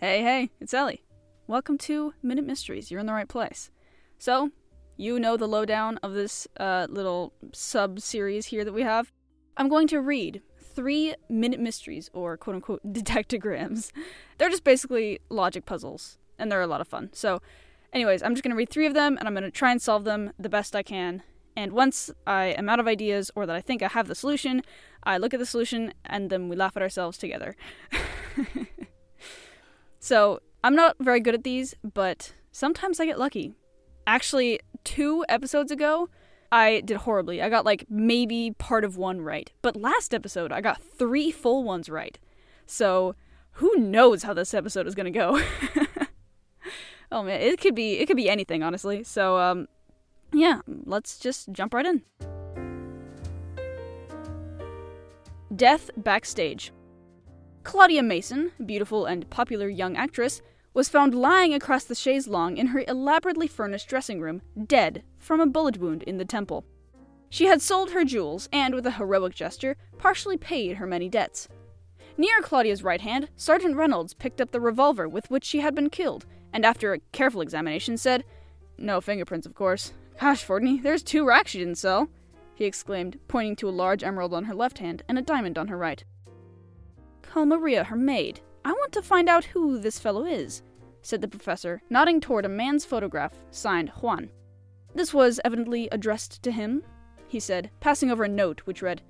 Hey, hey, it's Ellie. Welcome to Minute Mysteries. You're in the right place. So, you know the lowdown of this uh, little sub series here that we have. I'm going to read three minute mysteries, or quote unquote detectograms. They're just basically logic puzzles, and they're a lot of fun. So, anyways, I'm just going to read three of them, and I'm going to try and solve them the best I can. And once I am out of ideas, or that I think I have the solution, I look at the solution, and then we laugh at ourselves together. so, I'm not very good at these, but sometimes I get lucky. Actually, two episodes ago, I did horribly. I got like maybe part of one right. But last episode, I got three full ones right. So, who knows how this episode is going to go? oh man, it could be it could be anything, honestly. So, um yeah, let's just jump right in. Death backstage. Claudia Mason, beautiful and popular young actress, was found lying across the chaise longue in her elaborately furnished dressing room, dead from a bullet wound in the temple. She had sold her jewels and, with a heroic gesture, partially paid her many debts. Near Claudia's right hand, Sergeant Reynolds picked up the revolver with which she had been killed, and after a careful examination said, No fingerprints, of course. Gosh, Fordney, there's two racks she didn't sell, he exclaimed, pointing to a large emerald on her left hand and a diamond on her right. Call Maria her maid. I want to find out who this fellow is, said the professor, nodding toward a man's photograph signed Juan. This was evidently addressed to him, he said, passing over a note which read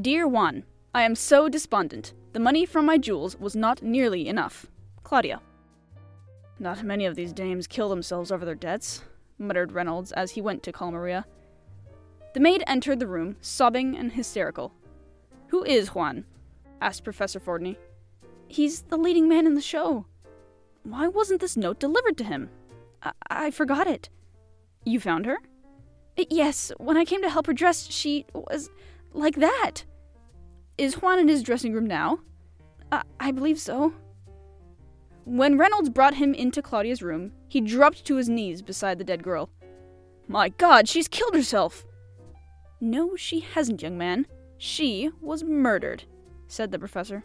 Dear Juan, I am so despondent. The money from my jewels was not nearly enough. Claudia. Not many of these dames kill themselves over their debts, muttered Reynolds as he went to call Maria. The maid entered the room, sobbing and hysterical. Who is Juan? Asked Professor Fordney. He's the leading man in the show. Why wasn't this note delivered to him? I, I forgot it. You found her? Yes, when I came to help her dress, she was like that. Is Juan in his dressing room now? I, I believe so. When Reynolds brought him into Claudia's room, he dropped to his knees beside the dead girl. My god, she's killed herself! No, she hasn't, young man. She was murdered, said the professor.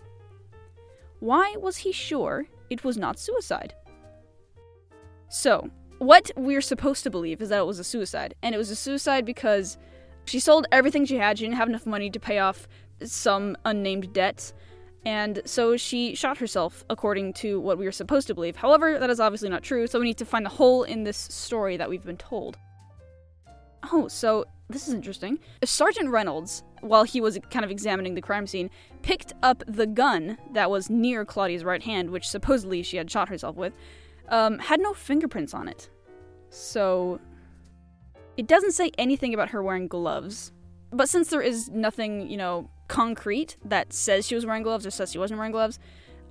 Why was he sure it was not suicide? So, what we're supposed to believe is that it was a suicide, and it was a suicide because she sold everything she had. She didn't have enough money to pay off some unnamed debts, and so she shot herself, according to what we are supposed to believe. However, that is obviously not true, so we need to find the hole in this story that we've been told. Oh, so this is interesting. Sergeant Reynolds, while he was kind of examining the crime scene, picked up the gun that was near Claudia's right hand, which supposedly she had shot herself with, um, had no fingerprints on it. So. It doesn't say anything about her wearing gloves. But since there is nothing, you know, concrete that says she was wearing gloves or says she wasn't wearing gloves,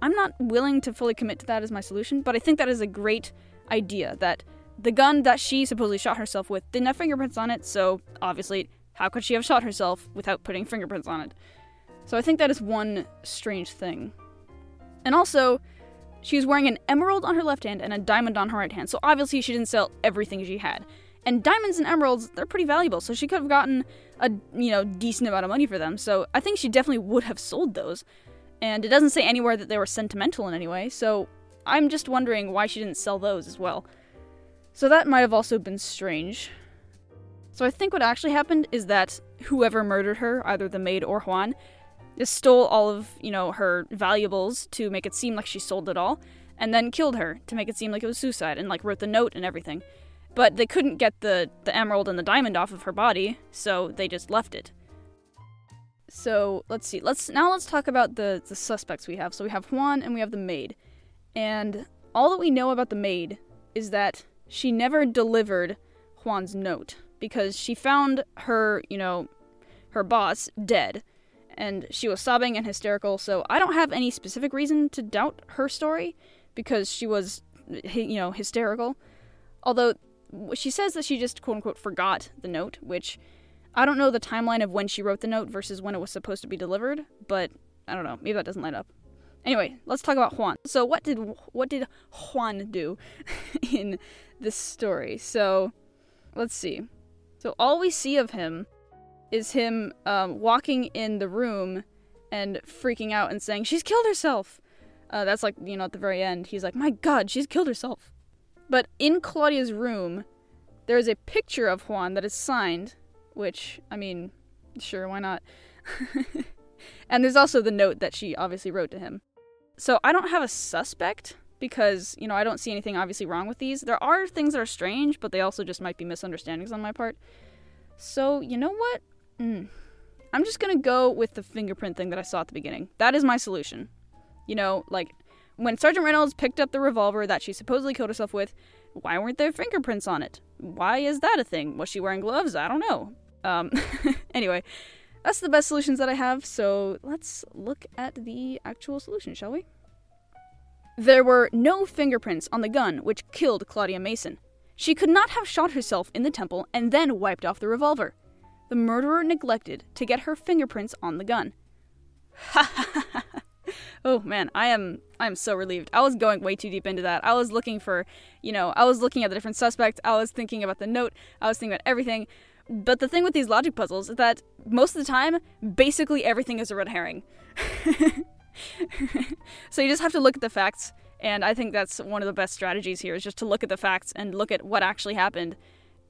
I'm not willing to fully commit to that as my solution, but I think that is a great idea that the gun that she supposedly shot herself with didn't have fingerprints on it, so obviously, how could she have shot herself without putting fingerprints on it? So I think that is one strange thing. And also, she was wearing an emerald on her left hand and a diamond on her right hand, so obviously she didn't sell everything she had. And diamonds and emeralds, they're pretty valuable, so she could have gotten a, you know, decent amount of money for them. So I think she definitely would have sold those. And it doesn't say anywhere that they were sentimental in any way, so I'm just wondering why she didn't sell those as well. So that might have also been strange. So I think what actually happened is that whoever murdered her, either the maid or Juan, stole all of, you know, her valuables to make it seem like she sold it all, and then killed her to make it seem like it was suicide and like wrote the note and everything. But they couldn't get the the emerald and the diamond off of her body, so they just left it. So let's see. Let's now let's talk about the the suspects we have. So we have Juan and we have the maid. And all that we know about the maid is that she never delivered Juan's note because she found her, you know, her boss dead and she was sobbing and hysterical. So I don't have any specific reason to doubt her story because she was, you know, hysterical. Although she says that she just quote unquote forgot the note, which I don't know the timeline of when she wrote the note versus when it was supposed to be delivered, but I don't know. Maybe that doesn't line up. Anyway, let's talk about Juan. So what did what did Juan do in this story? So let's see. So all we see of him is him um, walking in the room and freaking out and saying she's killed herself. Uh, that's like, you know, at the very end, he's like, my god, she's killed herself. But in Claudia's room, there is a picture of Juan that is signed, which, I mean, sure, why not? and there's also the note that she obviously wrote to him. So I don't have a suspect because, you know, I don't see anything obviously wrong with these. There are things that are strange, but they also just might be misunderstandings on my part. So, you know what? Mm. I'm just gonna go with the fingerprint thing that I saw at the beginning. That is my solution. You know, like, when Sergeant Reynolds picked up the revolver that she supposedly killed herself with, why weren't there fingerprints on it? Why is that a thing? Was she wearing gloves? I don't know. Um, anyway, that's the best solutions that I have, so let's look at the actual solution, shall we? There were no fingerprints on the gun which killed Claudia Mason. She could not have shot herself in the temple and then wiped off the revolver. The murderer neglected to get her fingerprints on the gun. Ha ha ha! oh man, I am I am so relieved. I was going way too deep into that. I was looking for, you know, I was looking at the different suspects. I was thinking about the note. I was thinking about everything. But the thing with these logic puzzles is that most of the time, basically everything is a red herring. so you just have to look at the facts, and I think that's one of the best strategies here is just to look at the facts and look at what actually happened.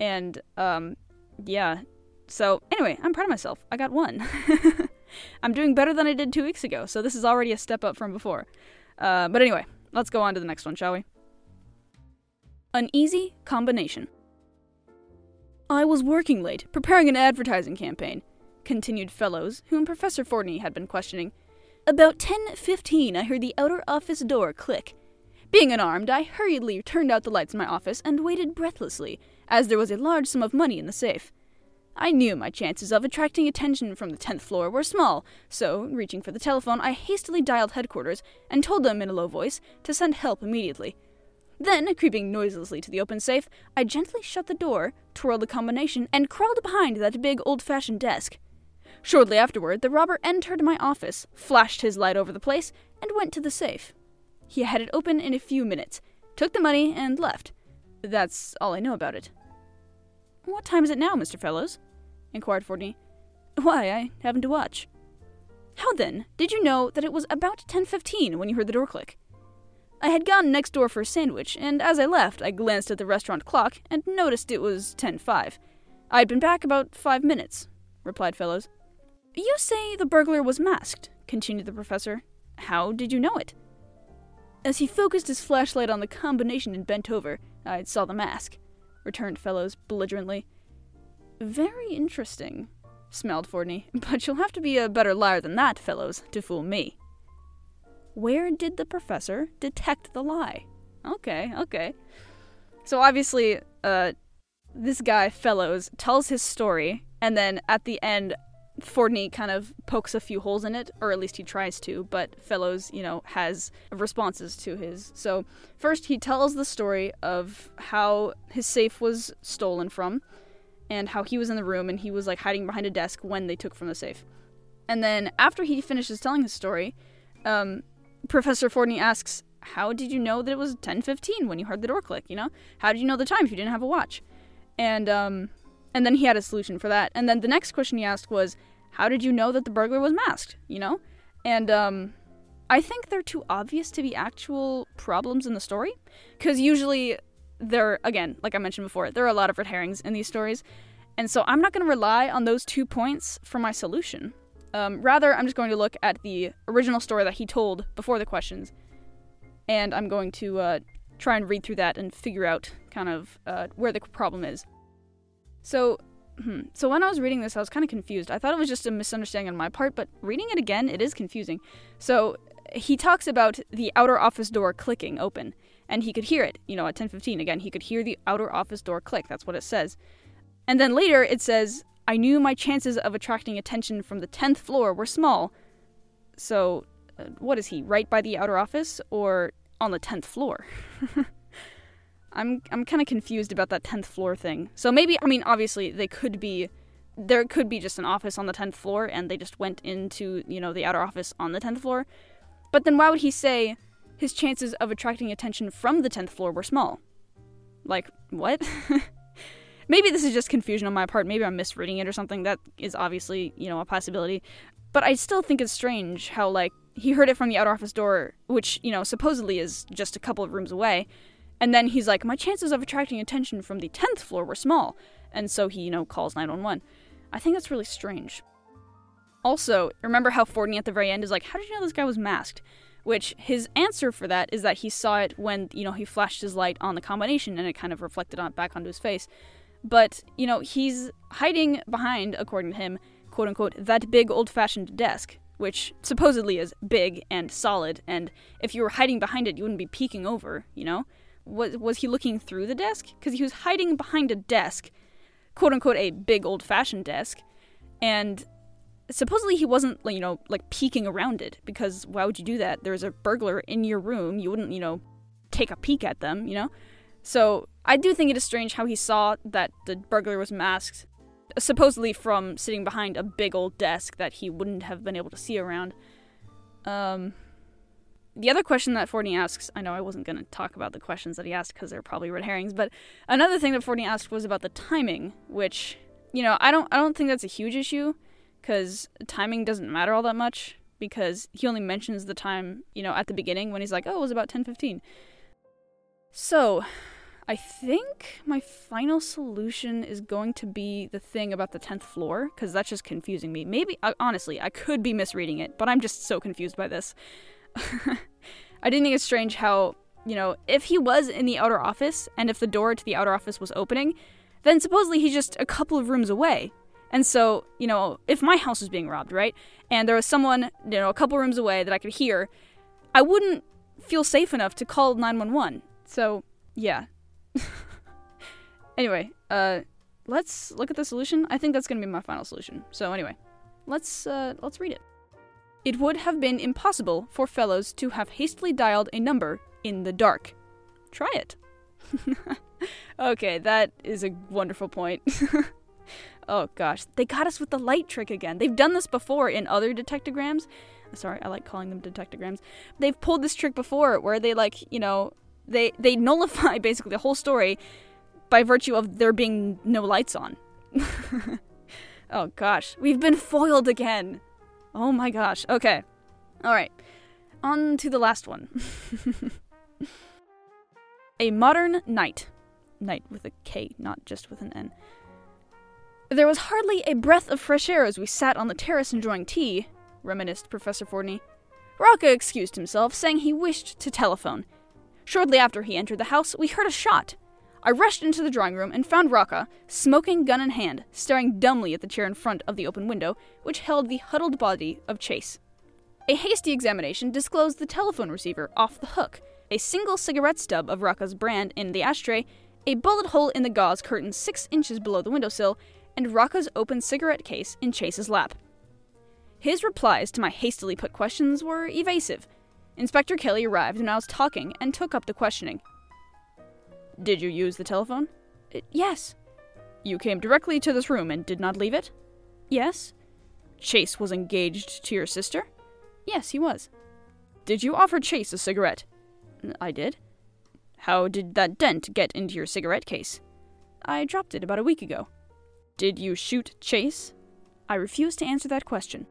And um, yeah. So anyway, I'm proud of myself. I got one. I'm doing better than I did two weeks ago, so this is already a step up from before. Uh, but anyway, let's go on to the next one, shall we? An easy combination. I was working late, preparing an advertising campaign, continued Fellows, whom Professor Fordney had been questioning. About 10:15, I heard the outer office door click. Being unarmed, I hurriedly turned out the lights in my office and waited breathlessly, as there was a large sum of money in the safe. I knew my chances of attracting attention from the 10th floor were small, so, reaching for the telephone, I hastily dialed headquarters and told them in a low voice to send help immediately. Then, creeping noiselessly to the open safe, I gently shut the door, twirled the combination, and crawled behind that big old fashioned desk. Shortly afterward, the robber entered my office, flashed his light over the place, and went to the safe. He had it open in a few minutes, took the money, and left. That's all I know about it. What time is it now, Mr. Fellows? inquired Fordney. Why, I happened to watch. How then did you know that it was about 10:15 when you heard the door click? I had gone next door for a sandwich, and as I left, I glanced at the restaurant clock and noticed it was 10:05. I had been back about 5 minutes, replied Fellows. You say the burglar was masked, continued the professor. How did you know it? As he focused his flashlight on the combination and bent over, I saw the mask, returned Fellows belligerently. Very interesting, smiled Fordney, but you'll have to be a better liar than that, fellows, to fool me. Where did the professor detect the lie? Okay, okay. So obviously, uh, this guy, Fellows, tells his story, and then at the end, Fordney kind of pokes a few holes in it, or at least he tries to, but Fellows, you know, has responses to his. So, first, he tells the story of how his safe was stolen from, and how he was in the room and he was like hiding behind a desk when they took from the safe. And then after he finishes telling his story, um, Professor Fordney asks, "How did you know that it was 10:15 when you heard the door click? You know, how did you know the time if you didn't have a watch?" And um, and then he had a solution for that. And then the next question he asked was, "How did you know that the burglar was masked?" You know, and um, I think they're too obvious to be actual problems in the story, because usually there again, like I mentioned before, there are a lot of red herrings in these stories, and so I'm not going to rely on those two points for my solution. Um, rather, I'm just going to look at the original story that he told before the questions, and I'm going to uh, try and read through that and figure out kind of uh, where the problem is. So, hmm, so when I was reading this, I was kind of confused. I thought it was just a misunderstanding on my part, but reading it again, it is confusing. So he talks about the outer office door clicking open, and he could hear it. You know, at 10:15 again, he could hear the outer office door click. That's what it says. And then later it says, "I knew my chances of attracting attention from the 10th floor were small." So, uh, what is he? Right by the outer office or on the 10th floor? I'm I'm kind of confused about that 10th floor thing. So maybe I mean obviously they could be there could be just an office on the 10th floor and they just went into, you know, the outer office on the 10th floor. But then why would he say his chances of attracting attention from the 10th floor were small. Like, what? Maybe this is just confusion on my part. Maybe I'm misreading it or something. That is obviously, you know, a possibility. But I still think it's strange how, like, he heard it from the outer office door, which, you know, supposedly is just a couple of rooms away. And then he's like, My chances of attracting attention from the 10th floor were small. And so he, you know, calls 911. I think that's really strange. Also, remember how Fordney at the very end is like, How did you know this guy was masked? Which his answer for that is that he saw it when, you know, he flashed his light on the combination and it kind of reflected on back onto his face. But, you know, he's hiding behind, according to him, quote unquote, that big old fashioned desk, which supposedly is big and solid, and if you were hiding behind it, you wouldn't be peeking over, you know? Was, was he looking through the desk? Because he was hiding behind a desk, quote unquote, a big old fashioned desk, and supposedly he wasn't, you know, like peeking around it, because why would you do that? There's a burglar in your room, you wouldn't, you know, take a peek at them, you know? So I do think it is strange how he saw that the burglar was masked, supposedly from sitting behind a big old desk that he wouldn't have been able to see around. Um, the other question that Fordney asks, I know I wasn't going to talk about the questions that he asked because they're probably red herrings, but another thing that Fordney asked was about the timing, which you know I don't I don't think that's a huge issue because timing doesn't matter all that much because he only mentions the time you know at the beginning when he's like oh it was about ten fifteen. So, I think my final solution is going to be the thing about the 10th floor, because that's just confusing me. Maybe, uh, honestly, I could be misreading it, but I'm just so confused by this. I didn't think it's strange how, you know, if he was in the outer office, and if the door to the outer office was opening, then supposedly he's just a couple of rooms away. And so, you know, if my house was being robbed, right, and there was someone, you know, a couple rooms away that I could hear, I wouldn't feel safe enough to call 911. So, yeah. anyway, uh, let's look at the solution. I think that's going to be my final solution. So anyway, let's uh, let's read it. It would have been impossible for fellows to have hastily dialed a number in the dark. Try it. okay, that is a wonderful point. oh gosh, they got us with the light trick again. They've done this before in other detectograms. Sorry, I like calling them detectograms. They've pulled this trick before where they like, you know, they they nullify basically the whole story by virtue of there being no lights on. oh gosh, we've been foiled again. Oh my gosh. Okay. All right. On to the last one. a modern night. Night with a K, not just with an N. There was hardly a breath of fresh air as we sat on the terrace enjoying tea, reminisced Professor Fordney. Rocca excused himself, saying he wished to telephone. Shortly after he entered the house, we heard a shot. I rushed into the drawing room and found Rocca, smoking gun in hand, staring dumbly at the chair in front of the open window, which held the huddled body of Chase. A hasty examination disclosed the telephone receiver off the hook, a single cigarette stub of Rocca's brand in the ashtray, a bullet hole in the gauze curtain six inches below the windowsill, and Rocca's open cigarette case in Chase's lap. His replies to my hastily put questions were evasive, Inspector Kelly arrived when I was talking and took up the questioning. Did you use the telephone? Uh, yes. You came directly to this room and did not leave it? Yes. Chase was engaged to your sister? Yes, he was. Did you offer Chase a cigarette? I did. How did that dent get into your cigarette case? I dropped it about a week ago. Did you shoot Chase? I refuse to answer that question.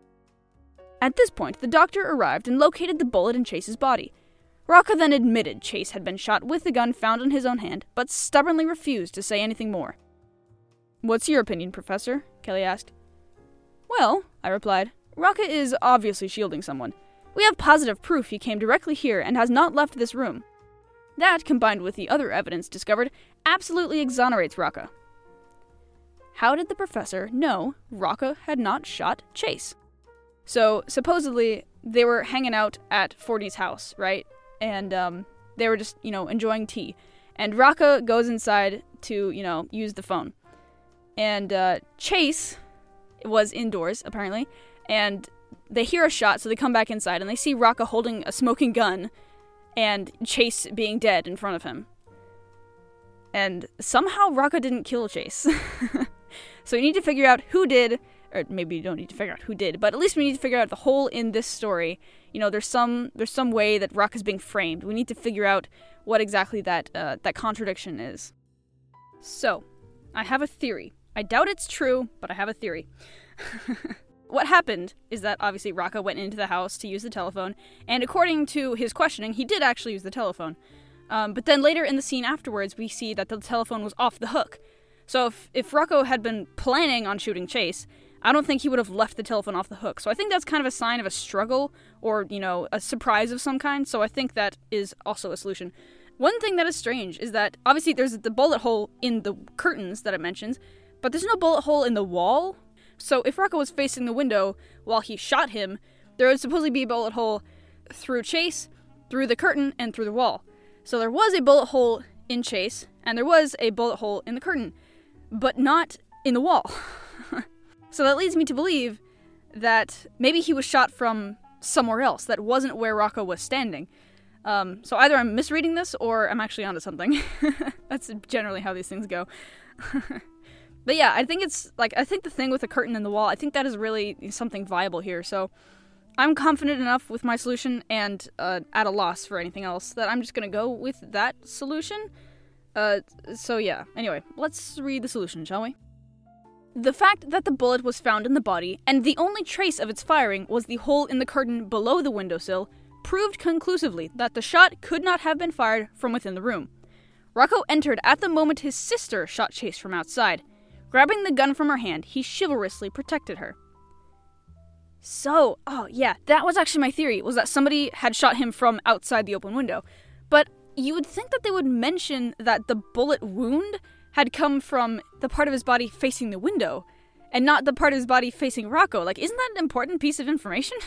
At this point, the doctor arrived and located the bullet in Chase's body. Rocca then admitted Chase had been shot with the gun found in his own hand, but stubbornly refused to say anything more. What's your opinion, Professor? Kelly asked. Well, I replied, Rocca is obviously shielding someone. We have positive proof he came directly here and has not left this room. That, combined with the other evidence discovered, absolutely exonerates Rocca. How did the professor know Rocca had not shot Chase? So supposedly they were hanging out at Fordney's house, right? And um, they were just, you know, enjoying tea. And Rocca goes inside to, you know, use the phone. And uh, Chase was indoors, apparently. And they hear a shot, so they come back inside and they see Rocca holding a smoking gun and Chase being dead in front of him. And somehow Rocca didn't kill Chase. so you need to figure out who did or maybe you don't need to figure out who did, but at least we need to figure out the hole in this story. You know, there's some there's some way that Rock is being framed. We need to figure out what exactly that uh, that contradiction is. So, I have a theory. I doubt it's true, but I have a theory. what happened is that obviously Rocco went into the house to use the telephone, and according to his questioning, he did actually use the telephone. Um, but then later in the scene afterwards, we see that the telephone was off the hook. So if, if Rocco had been planning on shooting Chase, I don't think he would have left the telephone off the hook. So I think that's kind of a sign of a struggle or, you know, a surprise of some kind. So I think that is also a solution. One thing that is strange is that obviously there's the bullet hole in the curtains that it mentions, but there's no bullet hole in the wall. So if Rocco was facing the window while he shot him, there would supposedly be a bullet hole through Chase, through the curtain, and through the wall. So there was a bullet hole in Chase, and there was a bullet hole in the curtain, but not in the wall. so that leads me to believe that maybe he was shot from somewhere else that wasn't where Rocco was standing. Um, so either I'm misreading this or I'm actually onto something. That's generally how these things go. but yeah, I think it's like I think the thing with the curtain in the wall, I think that is really something viable here. So I'm confident enough with my solution and uh, at a loss for anything else that I'm just gonna go with that solution. Uh, so yeah. Anyway, let's read the solution, shall we? The fact that the bullet was found in the body and the only trace of its firing was the hole in the curtain below the windowsill proved conclusively that the shot could not have been fired from within the room. Rocco entered at the moment his sister shot Chase from outside. Grabbing the gun from her hand, he chivalrously protected her. So, oh yeah, that was actually my theory, was that somebody had shot him from outside the open window. But you would think that they would mention that the bullet wound had come from the part of his body facing the window, and not the part of his body facing Rocco. Like, isn't that an important piece of information?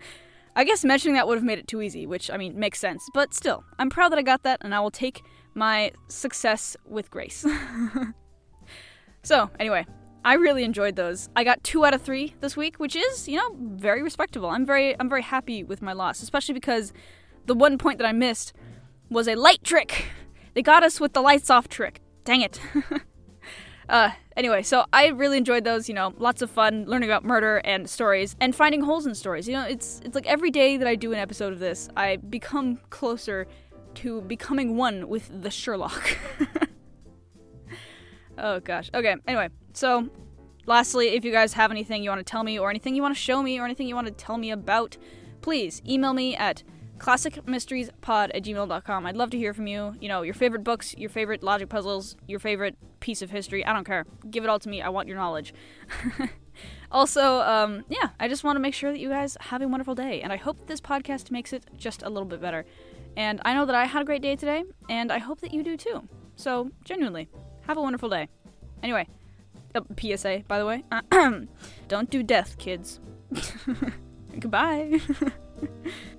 I guess mentioning that would have made it too easy, which, I mean, makes sense. But still, I'm proud that I got that, and I will take my success with grace. so, anyway, I really enjoyed those. I got two out of three this week, which is, you know, very respectable. I'm very, I'm very happy with my loss, especially because the one point that I missed was a light trick. They got us with the lights off trick. Dang it. uh, anyway, so I really enjoyed those. You know, lots of fun learning about murder and stories and finding holes in stories. You know, it's it's like every day that I do an episode of this, I become closer to becoming one with the Sherlock. oh gosh. Okay. Anyway, so, lastly, if you guys have anything you want to tell me, or anything you want to show me, or anything you want to tell me about, please email me at classicmysteriespod at gmail.com. I'd love to hear from you. You know, your favorite books, your favorite logic puzzles, your favorite piece of history. I don't care. Give it all to me. I want your knowledge. also, um, yeah, I just want to make sure that you guys have a wonderful day, and I hope this podcast makes it just a little bit better. And I know that I had a great day today, and I hope that you do too. So, genuinely, have a wonderful day. Anyway, uh, PSA, by the way. Don't do death, kids. Goodbye.